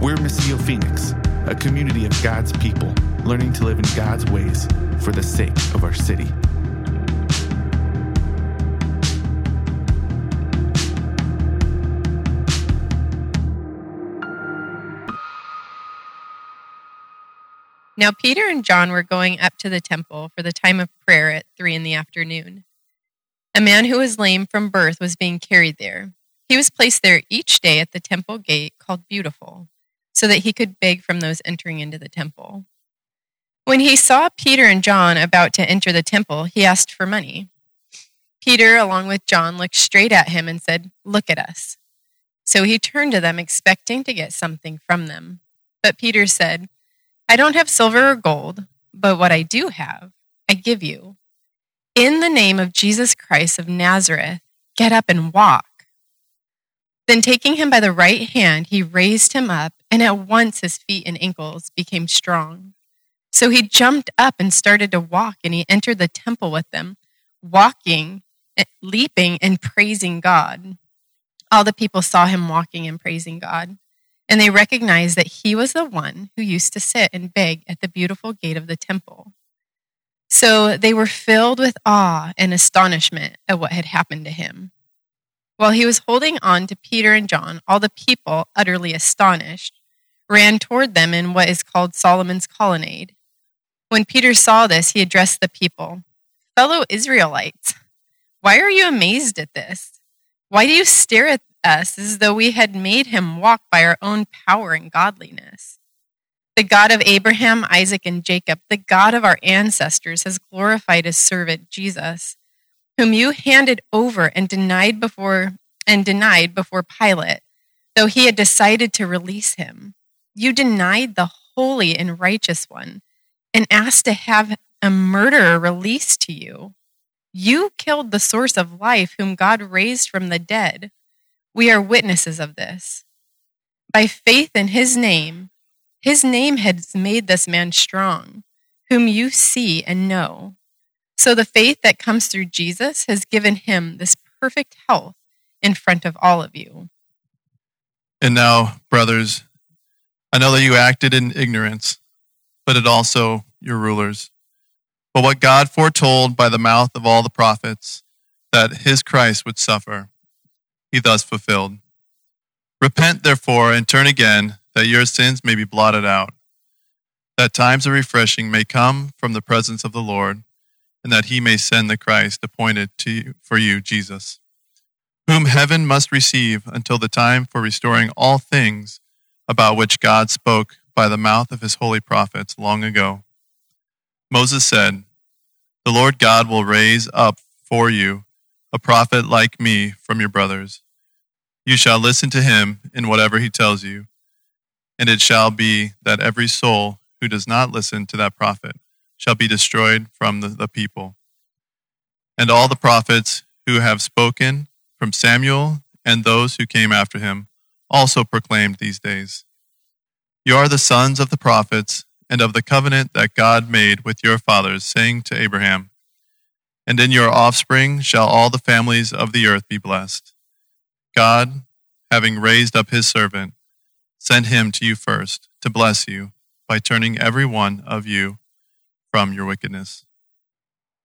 We're Missio Phoenix, a community of God's people learning to live in God's ways for the sake of our city. Now Peter and John were going up to the temple for the time of prayer at three in the afternoon. A man who was lame from birth was being carried there. He was placed there each day at the temple gate called Beautiful, so that he could beg from those entering into the temple. When he saw Peter and John about to enter the temple, he asked for money. Peter, along with John, looked straight at him and said, Look at us. So he turned to them, expecting to get something from them. But Peter said, I don't have silver or gold, but what I do have, I give you. In the name of Jesus Christ of Nazareth, get up and walk. Then, taking him by the right hand, he raised him up, and at once his feet and ankles became strong. So he jumped up and started to walk, and he entered the temple with them, walking, eh, leaping, and praising God. All the people saw him walking and praising God and they recognized that he was the one who used to sit and beg at the beautiful gate of the temple. So they were filled with awe and astonishment at what had happened to him. While he was holding on to Peter and John, all the people, utterly astonished, ran toward them in what is called Solomon's colonnade. When Peter saw this, he addressed the people Fellow Israelites, why are you amazed at this? Why do you stare at us as though we had made him walk by our own power and godliness. The God of Abraham, Isaac, and Jacob, the God of our ancestors, has glorified his servant Jesus, whom you handed over and denied before and denied before Pilate, though he had decided to release him. You denied the holy and righteous one and asked to have a murderer released to you. You killed the source of life, whom God raised from the dead we are witnesses of this. By faith in his name, his name has made this man strong, whom you see and know. So the faith that comes through Jesus has given him this perfect health in front of all of you. And now, brothers, I know that you acted in ignorance, but it also your rulers. But what God foretold by the mouth of all the prophets, that his Christ would suffer he thus fulfilled. Repent, therefore, and turn again, that your sins may be blotted out, that times of refreshing may come from the presence of the Lord, and that he may send the Christ appointed to you, for you, Jesus, whom heaven must receive until the time for restoring all things about which God spoke by the mouth of his holy prophets long ago. Moses said, The Lord God will raise up for you a prophet like me from your brothers. You shall listen to him in whatever he tells you. And it shall be that every soul who does not listen to that prophet shall be destroyed from the, the people. And all the prophets who have spoken from Samuel and those who came after him also proclaimed these days. You are the sons of the prophets and of the covenant that God made with your fathers, saying to Abraham, and in your offspring shall all the families of the earth be blessed. God, having raised up his servant, sent him to you first to bless you by turning every one of you from your wickedness.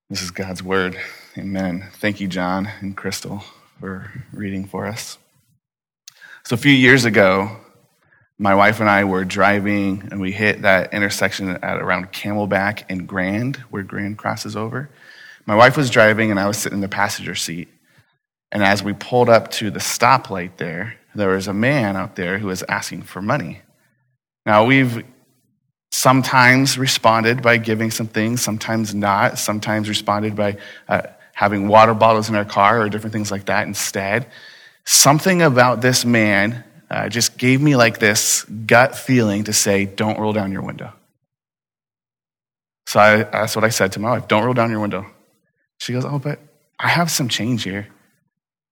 This is God's word. Amen. Thank you, John and Crystal, for reading for us. So, a few years ago, my wife and I were driving and we hit that intersection at around Camelback and Grand, where Grand crosses over. My wife was driving, and I was sitting in the passenger seat. And as we pulled up to the stoplight there, there was a man out there who was asking for money. Now, we've sometimes responded by giving some things, sometimes not, sometimes responded by uh, having water bottles in our car or different things like that instead. Something about this man uh, just gave me like this gut feeling to say, don't roll down your window. So I, that's what I said to my wife don't roll down your window. She goes, Oh, but I have some change here.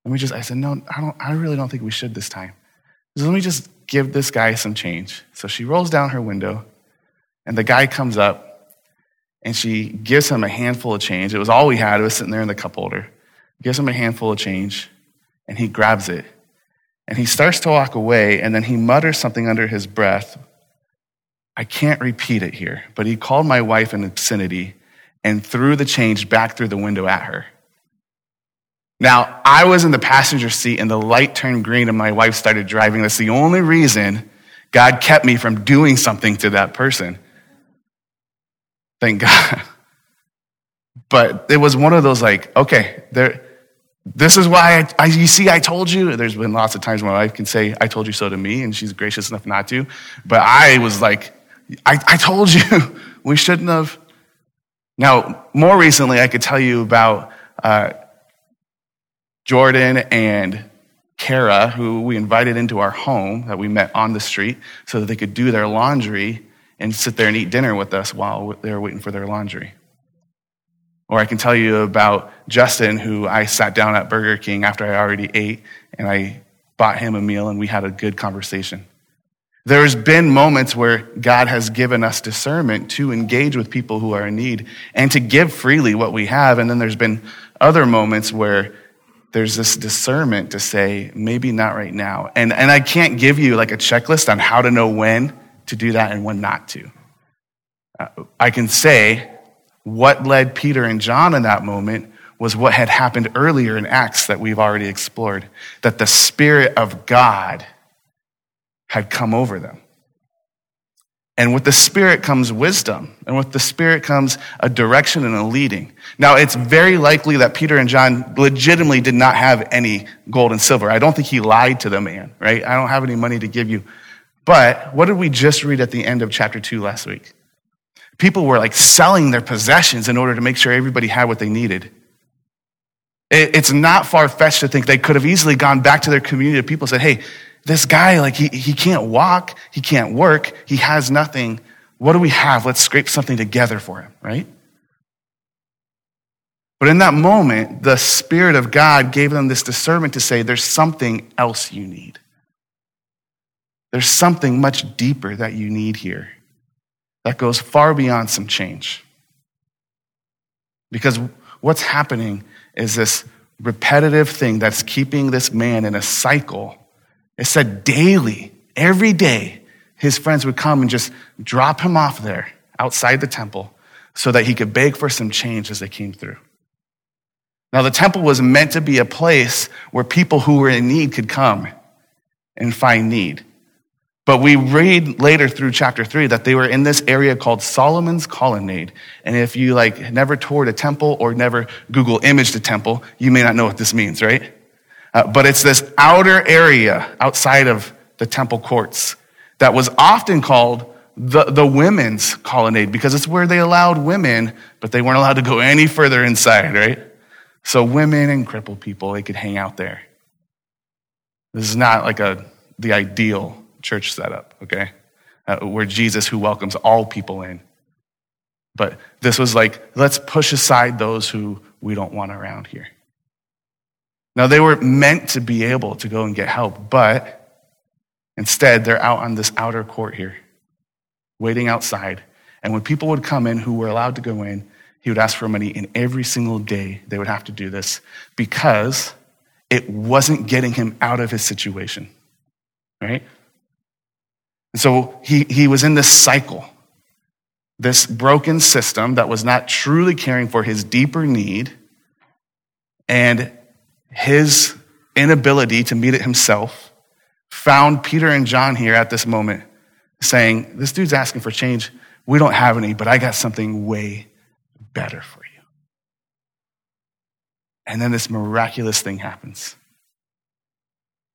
Let me just, I said, No, I, don't, I really don't think we should this time. So let me just give this guy some change. So she rolls down her window, and the guy comes up, and she gives him a handful of change. It was all we had, it was sitting there in the cup holder. Gives him a handful of change, and he grabs it, And he starts to walk away, and then he mutters something under his breath. I can't repeat it here, but he called my wife an obscenity and threw the change back through the window at her. Now, I was in the passenger seat and the light turned green and my wife started driving. That's the only reason God kept me from doing something to that person. Thank God. But it was one of those like, okay, there, this is why I, I, you see, I told you. There's been lots of times my wife can say, I told you so to me, and she's gracious enough not to. But I was like, I, I told you we shouldn't have. Now, more recently, I could tell you about uh, Jordan and Kara, who we invited into our home that we met on the street so that they could do their laundry and sit there and eat dinner with us while they were waiting for their laundry. Or I can tell you about Justin, who I sat down at Burger King after I already ate and I bought him a meal and we had a good conversation. There's been moments where God has given us discernment to engage with people who are in need and to give freely what we have. And then there's been other moments where there's this discernment to say, maybe not right now. And, and I can't give you like a checklist on how to know when to do that and when not to. Uh, I can say what led Peter and John in that moment was what had happened earlier in Acts that we've already explored that the Spirit of God had come over them. And with the Spirit comes wisdom, and with the Spirit comes a direction and a leading. Now, it's very likely that Peter and John legitimately did not have any gold and silver. I don't think he lied to the man, right? I don't have any money to give you. But what did we just read at the end of chapter 2 last week? People were like selling their possessions in order to make sure everybody had what they needed. It's not far fetched to think they could have easily gone back to their community of people and said, hey, this guy, like, he, he can't walk, he can't work, he has nothing. What do we have? Let's scrape something together for him, right? But in that moment, the Spirit of God gave them this discernment to say, there's something else you need. There's something much deeper that you need here that goes far beyond some change. Because what's happening is this repetitive thing that's keeping this man in a cycle it said daily, every day, his friends would come and just drop him off there outside the temple so that he could beg for some change as they came through. Now, the temple was meant to be a place where people who were in need could come and find need. But we read later through chapter three that they were in this area called Solomon's Colonnade. And if you like never toured a temple or never Google imaged a temple, you may not know what this means, right? Uh, but it's this outer area outside of the temple courts that was often called the, the women's colonnade because it's where they allowed women, but they weren't allowed to go any further inside, right? So women and crippled people, they could hang out there. This is not like a, the ideal church setup, okay? Uh, where Jesus, who welcomes all people in. But this was like, let's push aside those who we don't want around here. Now, they were meant to be able to go and get help, but instead, they're out on this outer court here, waiting outside. And when people would come in who were allowed to go in, he would ask for money, and every single day they would have to do this because it wasn't getting him out of his situation, right? And so he, he was in this cycle, this broken system that was not truly caring for his deeper need. And his inability to meet it himself found Peter and John here at this moment saying, This dude's asking for change. We don't have any, but I got something way better for you. And then this miraculous thing happens.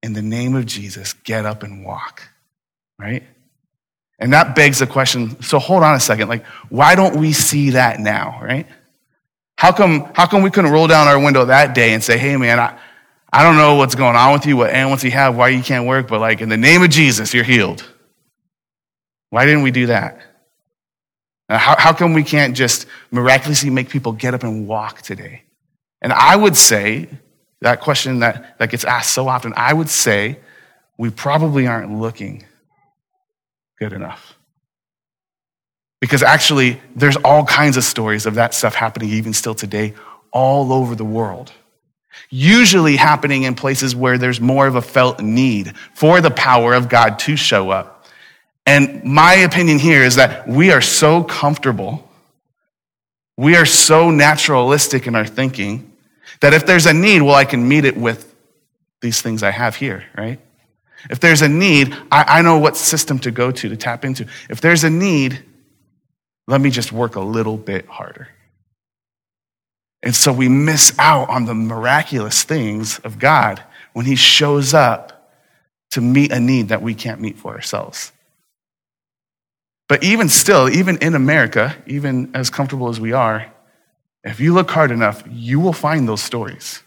In the name of Jesus, get up and walk, right? And that begs the question so hold on a second. Like, why don't we see that now, right? How come, how come we couldn't roll down our window that day and say, hey, man, I, I don't know what's going on with you, what ailments you have, why you can't work, but like in the name of Jesus, you're healed. Why didn't we do that? How, how come we can't just miraculously make people get up and walk today? And I would say, that question that, that gets asked so often, I would say we probably aren't looking good enough. Because actually, there's all kinds of stories of that stuff happening even still today, all over the world. usually happening in places where there's more of a felt need for the power of God to show up. And my opinion here is that we are so comfortable, we are so naturalistic in our thinking that if there's a need, well, I can meet it with these things I have here, right? If there's a need, I, I know what system to go to to tap into. If there's a need, let me just work a little bit harder. And so we miss out on the miraculous things of God when He shows up to meet a need that we can't meet for ourselves. But even still, even in America, even as comfortable as we are, if you look hard enough, you will find those stories.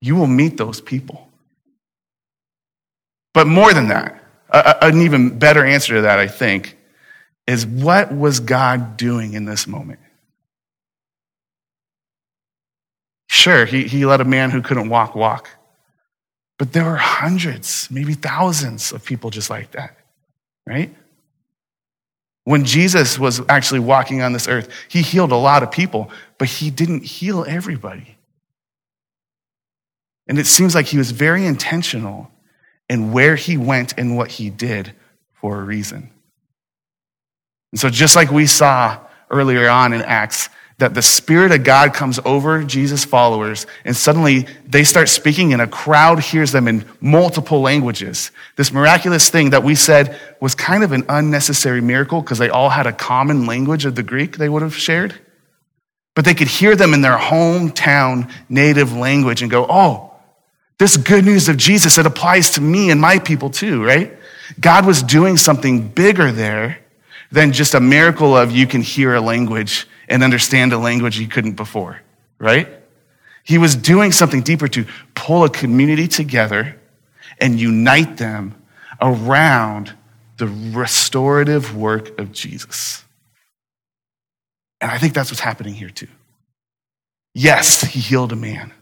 You will meet those people. But more than that, an even better answer to that, I think, is what was God doing in this moment? Sure, he, he let a man who couldn't walk walk. But there were hundreds, maybe thousands of people just like that, right? When Jesus was actually walking on this earth, he healed a lot of people, but he didn't heal everybody. And it seems like he was very intentional in where he went and what he did for a reason. And so, just like we saw earlier on in Acts, that the Spirit of God comes over Jesus' followers, and suddenly they start speaking, and a crowd hears them in multiple languages. This miraculous thing that we said was kind of an unnecessary miracle because they all had a common language of the Greek they would have shared. But they could hear them in their hometown native language and go, oh, this good news of Jesus, it applies to me and my people too, right? God was doing something bigger there than just a miracle of you can hear a language and understand a language you couldn't before, right? He was doing something deeper to pull a community together and unite them around the restorative work of Jesus. And I think that's what's happening here too. Yes, he healed a man.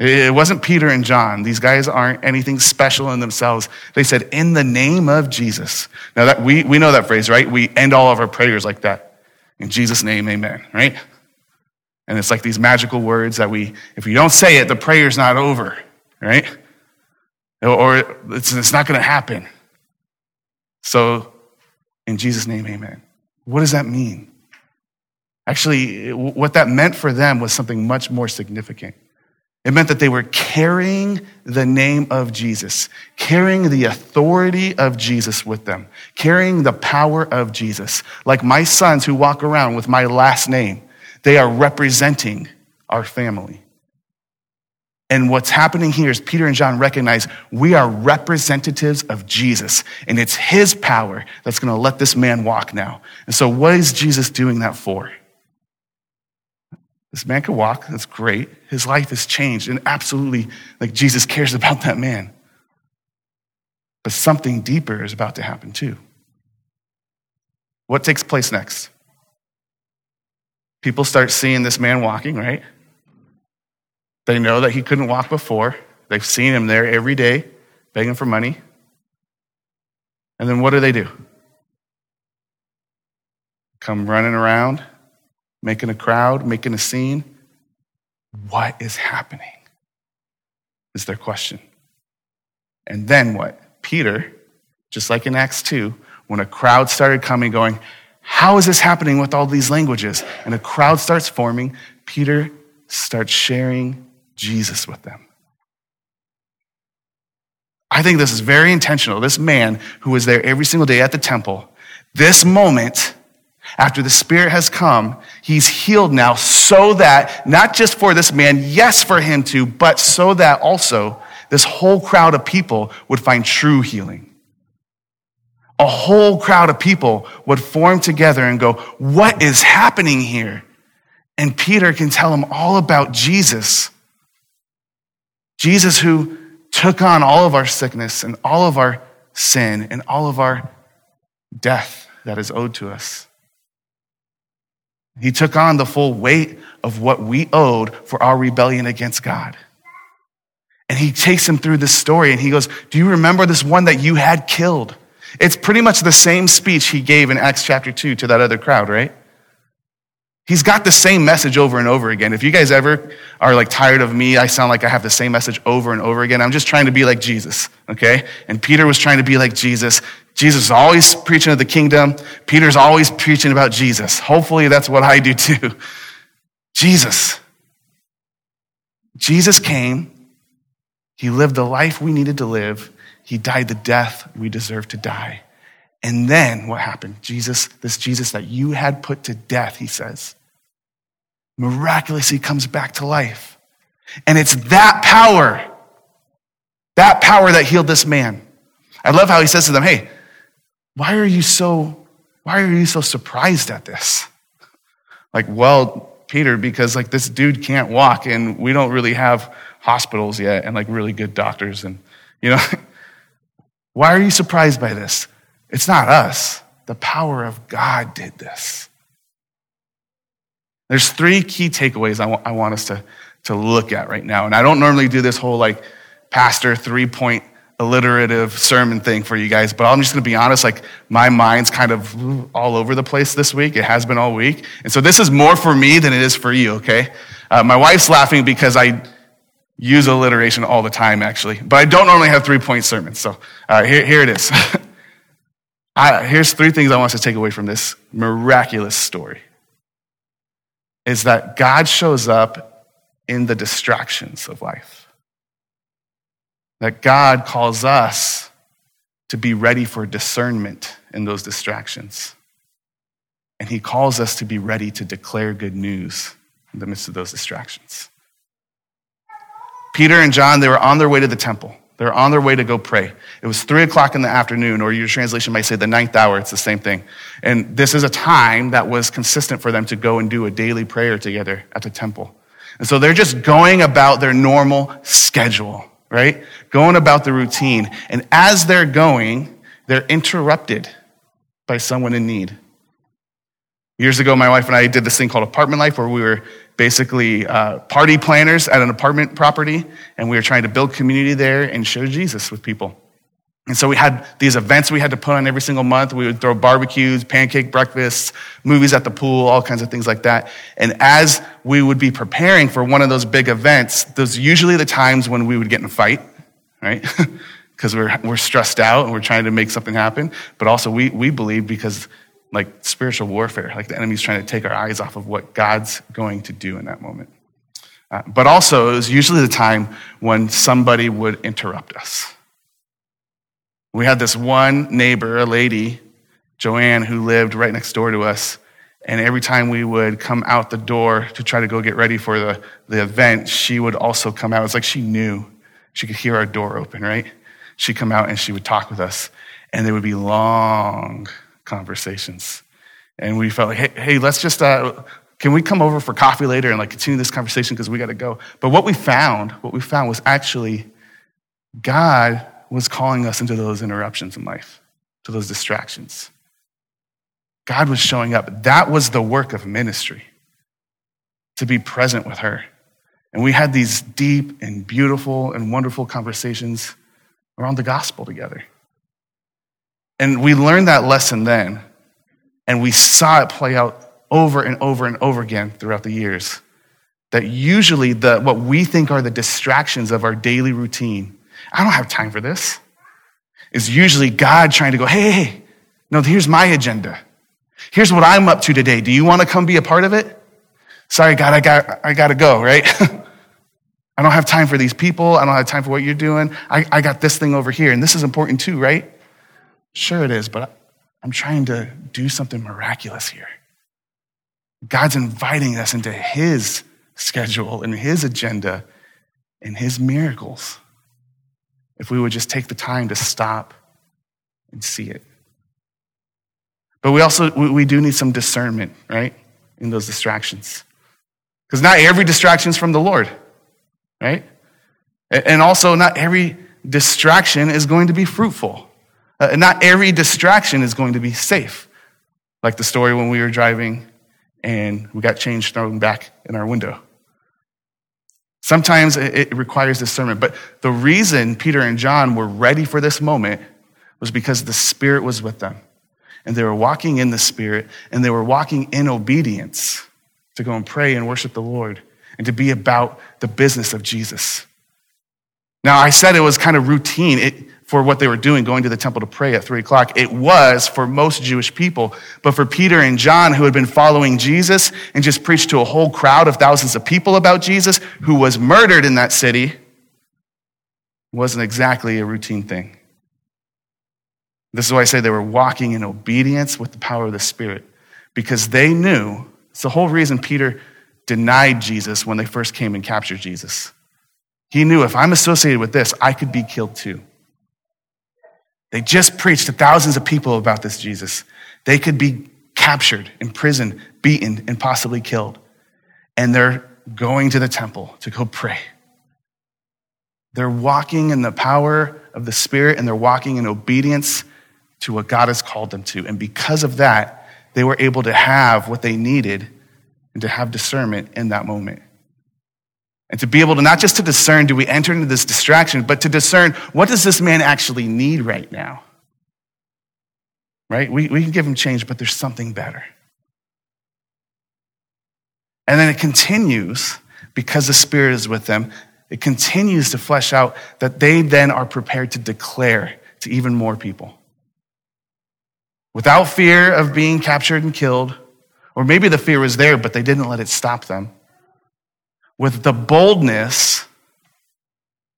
It wasn't Peter and John. These guys aren't anything special in themselves. They said, in the name of Jesus. Now that we, we know that phrase, right? We end all of our prayers like that. In Jesus' name, amen, right? And it's like these magical words that we, if we don't say it, the prayer's not over, right? Or it's, it's not going to happen. So, in Jesus' name, amen. What does that mean? Actually, what that meant for them was something much more significant. It meant that they were carrying the name of Jesus, carrying the authority of Jesus with them, carrying the power of Jesus. Like my sons who walk around with my last name, they are representing our family. And what's happening here is Peter and John recognize we are representatives of Jesus, and it's his power that's going to let this man walk now. And so, what is Jesus doing that for? This man could walk. That's great. His life has changed. And absolutely, like Jesus cares about that man. But something deeper is about to happen too. What takes place next? People start seeing this man walking, right? They know that he couldn't walk before. They've seen him there every day begging for money. And then what do they do? Come running around making a crowd, making a scene. What is happening? Is their question. And then what? Peter, just like in Acts 2, when a crowd started coming, going, How is this happening with all these languages? And a crowd starts forming, Peter starts sharing Jesus with them. I think this is very intentional. This man who was there every single day at the temple, this moment after the Spirit has come, he's healed now so that, not just for this man, yes, for him too, but so that also this whole crowd of people would find true healing. A whole crowd of people would form together and go, What is happening here? And Peter can tell them all about Jesus. Jesus, who took on all of our sickness and all of our sin and all of our death that is owed to us. He took on the full weight of what we owed for our rebellion against God. And he takes him through this story and he goes, Do you remember this one that you had killed? It's pretty much the same speech he gave in Acts chapter 2 to that other crowd, right? He's got the same message over and over again. If you guys ever are like tired of me, I sound like I have the same message over and over again. I'm just trying to be like Jesus, okay? And Peter was trying to be like Jesus. Jesus is always preaching of the kingdom. Peter's always preaching about Jesus. Hopefully that's what I do too. Jesus. Jesus came. He lived the life we needed to live. He died the death we deserve to die. And then what happened? Jesus, this Jesus that you had put to death, he says, miraculously comes back to life. And it's that power, that power that healed this man. I love how he says to them, Hey, why are you so, why are you so surprised at this? Like, well, Peter, because like this dude can't walk and we don't really have hospitals yet and like really good doctors. And, you know, why are you surprised by this? It's not us. The power of God did this. There's three key takeaways I, w- I want us to, to look at right now. And I don't normally do this whole like pastor three point alliterative sermon thing for you guys, but I'm just going to be honest. Like my mind's kind of all over the place this week. It has been all week. And so this is more for me than it is for you, okay? Uh, my wife's laughing because I use alliteration all the time, actually. But I don't normally have three point sermons. So uh, here, here it is. I, here's three things I want us to take away from this miraculous story is that God shows up in the distractions of life. That God calls us to be ready for discernment in those distractions. And He calls us to be ready to declare good news in the midst of those distractions. Peter and John, they were on their way to the temple. They're on their way to go pray. It was three o'clock in the afternoon, or your translation might say the ninth hour. It's the same thing. And this is a time that was consistent for them to go and do a daily prayer together at the temple. And so they're just going about their normal schedule, right? Going about the routine. And as they're going, they're interrupted by someone in need. Years ago, my wife and I did this thing called apartment life where we were basically uh, party planners at an apartment property, and we were trying to build community there and share Jesus with people. And so we had these events we had to put on every single month. We would throw barbecues, pancake breakfasts, movies at the pool, all kinds of things like that. And as we would be preparing for one of those big events, those usually the times when we would get in a fight, right? Because we're, we're stressed out and we're trying to make something happen. But also we, we believe because like spiritual warfare, like the enemy's trying to take our eyes off of what God's going to do in that moment. Uh, but also, it was usually the time when somebody would interrupt us. We had this one neighbor, a lady, Joanne, who lived right next door to us. And every time we would come out the door to try to go get ready for the, the event, she would also come out. It's like she knew. She could hear our door open, right? She'd come out and she would talk with us. And there would be long conversations. And we felt like, hey, hey let's just, uh, can we come over for coffee later and like continue this conversation because we got to go. But what we found, what we found was actually God was calling us into those interruptions in life, to those distractions. God was showing up. That was the work of ministry, to be present with her. And we had these deep and beautiful and wonderful conversations around the gospel together. And we learned that lesson then, and we saw it play out over and over and over again throughout the years. That usually the, what we think are the distractions of our daily routine, I don't have time for this, It's usually God trying to go, hey, hey, no, here's my agenda. Here's what I'm up to today. Do you want to come be a part of it? Sorry, God, I got, I got to go, right? I don't have time for these people. I don't have time for what you're doing. I, I got this thing over here, and this is important too, right? Sure, it is, but I'm trying to do something miraculous here. God's inviting us into His schedule and His agenda and His miracles. If we would just take the time to stop and see it. But we also we do need some discernment, right, in those distractions. Because not every distraction is from the Lord, right? And also, not every distraction is going to be fruitful. Uh, not every distraction is going to be safe. Like the story when we were driving and we got change thrown back in our window. Sometimes it requires discernment, but the reason Peter and John were ready for this moment was because the Spirit was with them. And they were walking in the Spirit and they were walking in obedience to go and pray and worship the Lord and to be about the business of Jesus. Now, I said it was kind of routine it, for what they were doing, going to the temple to pray at three o'clock. It was for most Jewish people. But for Peter and John, who had been following Jesus and just preached to a whole crowd of thousands of people about Jesus, who was murdered in that city, wasn't exactly a routine thing. This is why I say they were walking in obedience with the power of the Spirit, because they knew it's the whole reason Peter denied Jesus when they first came and captured Jesus. He knew if I'm associated with this, I could be killed too. They just preached to thousands of people about this Jesus. They could be captured, imprisoned, beaten, and possibly killed. And they're going to the temple to go pray. They're walking in the power of the Spirit and they're walking in obedience to what God has called them to. And because of that, they were able to have what they needed and to have discernment in that moment. And to be able to not just to discern, do we enter into this distraction, but to discern what does this man actually need right now? Right? We, we can give him change, but there's something better. And then it continues because the Spirit is with them. It continues to flesh out that they then are prepared to declare to even more people. Without fear of being captured and killed, or maybe the fear was there, but they didn't let it stop them with the boldness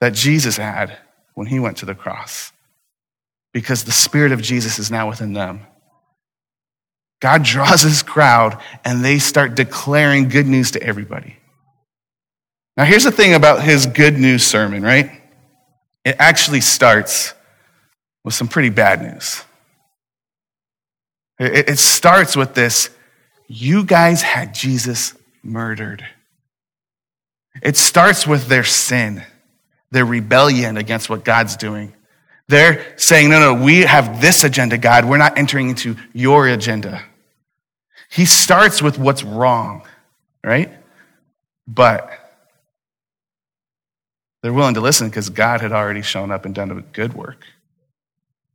that Jesus had when he went to the cross because the Spirit of Jesus is now within them. God draws his crowd and they start declaring good news to everybody. Now, here's the thing about his good news sermon, right? It actually starts with some pretty bad news. It starts with this you guys had Jesus murdered. It starts with their sin, their rebellion against what God's doing. They're saying, no, no, we have this agenda, God. We're not entering into your agenda. He starts with what's wrong, right? But they're willing to listen because God had already shown up and done a good work.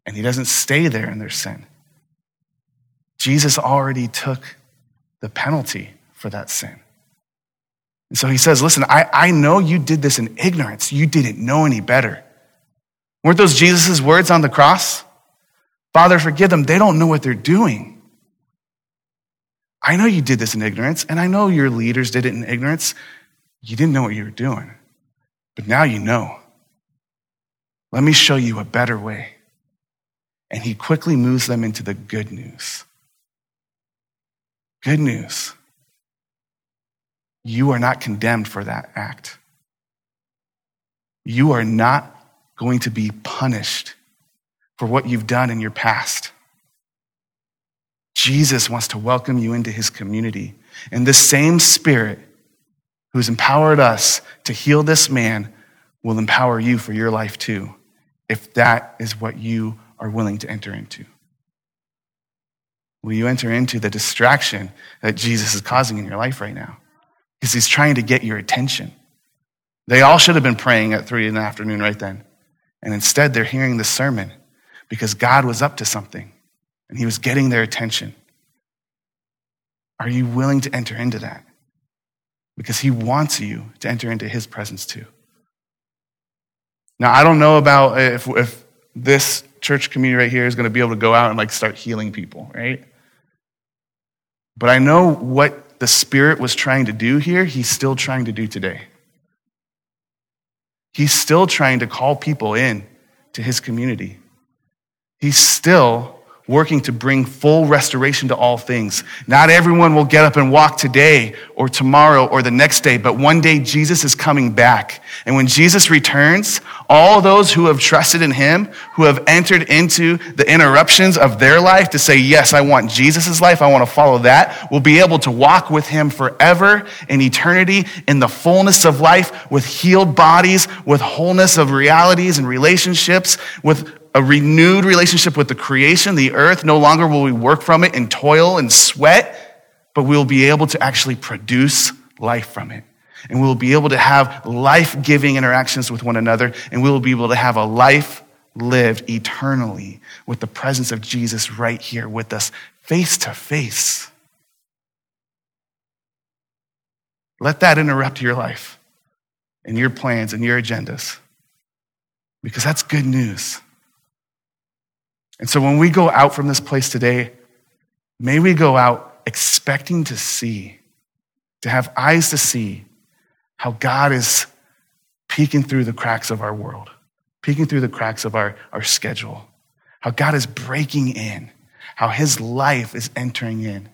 And He doesn't stay there in their sin. Jesus already took the penalty for that sin. And so he says, Listen, I, I know you did this in ignorance. You didn't know any better. Weren't those Jesus' words on the cross? Father, forgive them. They don't know what they're doing. I know you did this in ignorance, and I know your leaders did it in ignorance. You didn't know what you were doing, but now you know. Let me show you a better way. And he quickly moves them into the good news. Good news you are not condemned for that act. You are not going to be punished for what you've done in your past. Jesus wants to welcome you into his community. And the same spirit who's empowered us to heal this man will empower you for your life too, if that is what you are willing to enter into. Will you enter into the distraction that Jesus is causing in your life right now? Because he's trying to get your attention. They all should have been praying at three in the afternoon right then. And instead, they're hearing the sermon because God was up to something and he was getting their attention. Are you willing to enter into that? Because he wants you to enter into his presence too. Now, I don't know about if, if this church community right here is going to be able to go out and like start healing people, right? But I know what the Spirit was trying to do here, he's still trying to do today. He's still trying to call people in to his community. He's still working to bring full restoration to all things. Not everyone will get up and walk today or tomorrow or the next day, but one day Jesus is coming back. And when Jesus returns, all those who have trusted in him, who have entered into the interruptions of their life to say, Yes, I want Jesus' life, I want to follow that, will be able to walk with him forever in eternity in the fullness of life with healed bodies, with wholeness of realities and relationships, with a renewed relationship with the creation, the earth. No longer will we work from it and toil and sweat, but we'll be able to actually produce life from it. And we'll be able to have life giving interactions with one another, and we'll be able to have a life lived eternally with the presence of Jesus right here with us, face to face. Let that interrupt your life and your plans and your agendas because that's good news. And so when we go out from this place today, may we go out expecting to see, to have eyes to see how God is peeking through the cracks of our world, peeking through the cracks of our, our schedule, how God is breaking in, how his life is entering in.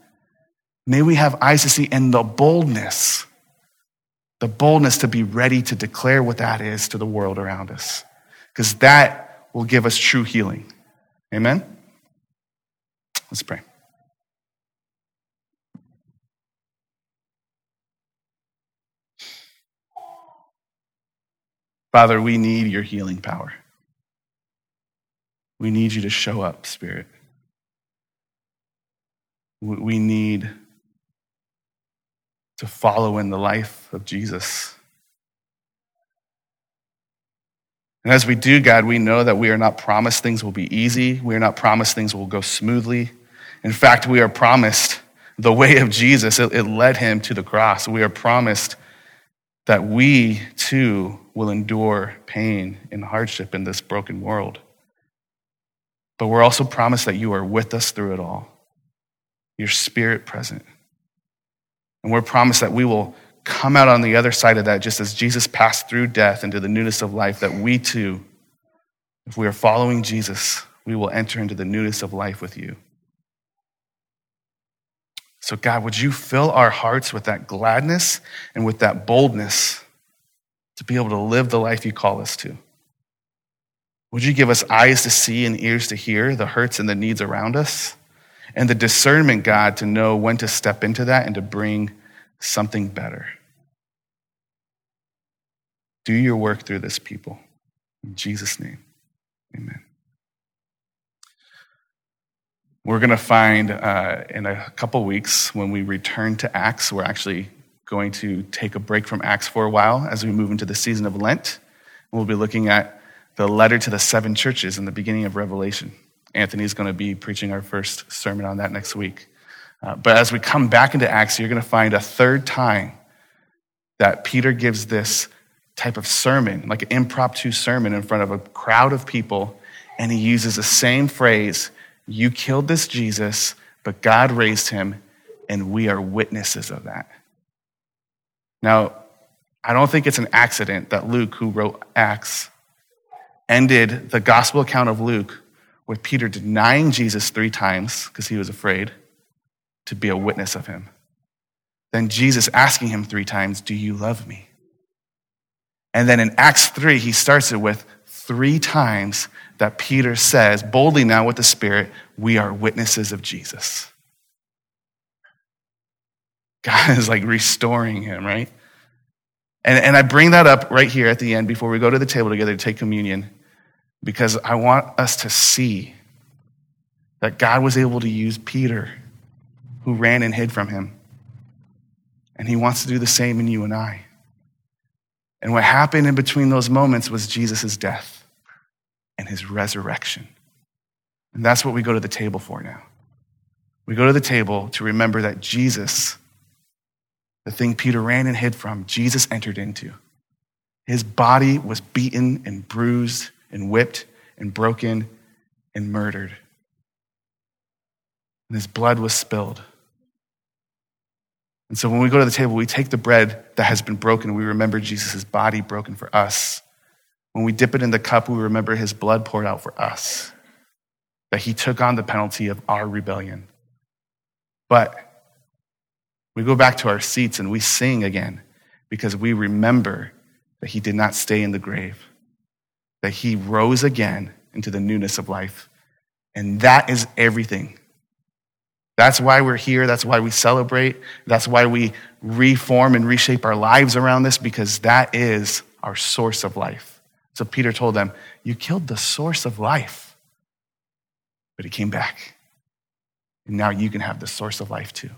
May we have eyes to see and the boldness, the boldness to be ready to declare what that is to the world around us, because that will give us true healing. Amen? Let's pray. Father, we need your healing power. We need you to show up, Spirit. We need to follow in the life of Jesus. And as we do, God, we know that we are not promised things will be easy. We are not promised things will go smoothly. In fact, we are promised the way of Jesus. It, it led him to the cross. We are promised that we too will endure pain and hardship in this broken world. But we're also promised that you are with us through it all, your spirit present. And we're promised that we will come out on the other side of that, just as Jesus passed through death into the newness of life, that we too, if we are following Jesus, we will enter into the newness of life with you. So, God, would you fill our hearts with that gladness and with that boldness to be able to live the life you call us to? Would you give us eyes to see and ears to hear the hurts and the needs around us? And the discernment, God, to know when to step into that and to bring something better. Do your work through this people. In Jesus' name, amen. We're going to find uh, in a couple weeks when we return to Acts, we're actually going to take a break from Acts for a while as we move into the season of Lent. We'll be looking at the letter to the seven churches in the beginning of Revelation. Anthony's going to be preaching our first sermon on that next week. Uh, but as we come back into Acts, you're going to find a third time that Peter gives this type of sermon, like an impromptu sermon in front of a crowd of people, and he uses the same phrase You killed this Jesus, but God raised him, and we are witnesses of that. Now, I don't think it's an accident that Luke, who wrote Acts, ended the gospel account of Luke with Peter denying Jesus three times because he was afraid to be a witness of him. Then Jesus asking him three times, Do you love me? And then in Acts 3, he starts it with three times that Peter says, boldly now with the Spirit, We are witnesses of Jesus. God is like restoring him, right? And, and I bring that up right here at the end before we go to the table together to take communion because I want us to see that God was able to use Peter, who ran and hid from him. And he wants to do the same in you and I. And what happened in between those moments was Jesus' death and his resurrection. And that's what we go to the table for now. We go to the table to remember that Jesus, the thing Peter ran and hid from, Jesus entered into. His body was beaten and bruised and whipped and broken and murdered. And his blood was spilled. And so when we go to the table, we take the bread that has been broken, we remember Jesus' body broken for us. When we dip it in the cup, we remember his blood poured out for us, that he took on the penalty of our rebellion. But we go back to our seats and we sing again because we remember that he did not stay in the grave that he rose again into the newness of life. And that is everything. That's why we're here. That's why we celebrate. That's why we reform and reshape our lives around this because that is our source of life. So Peter told them, You killed the source of life. But he came back. And now you can have the source of life too.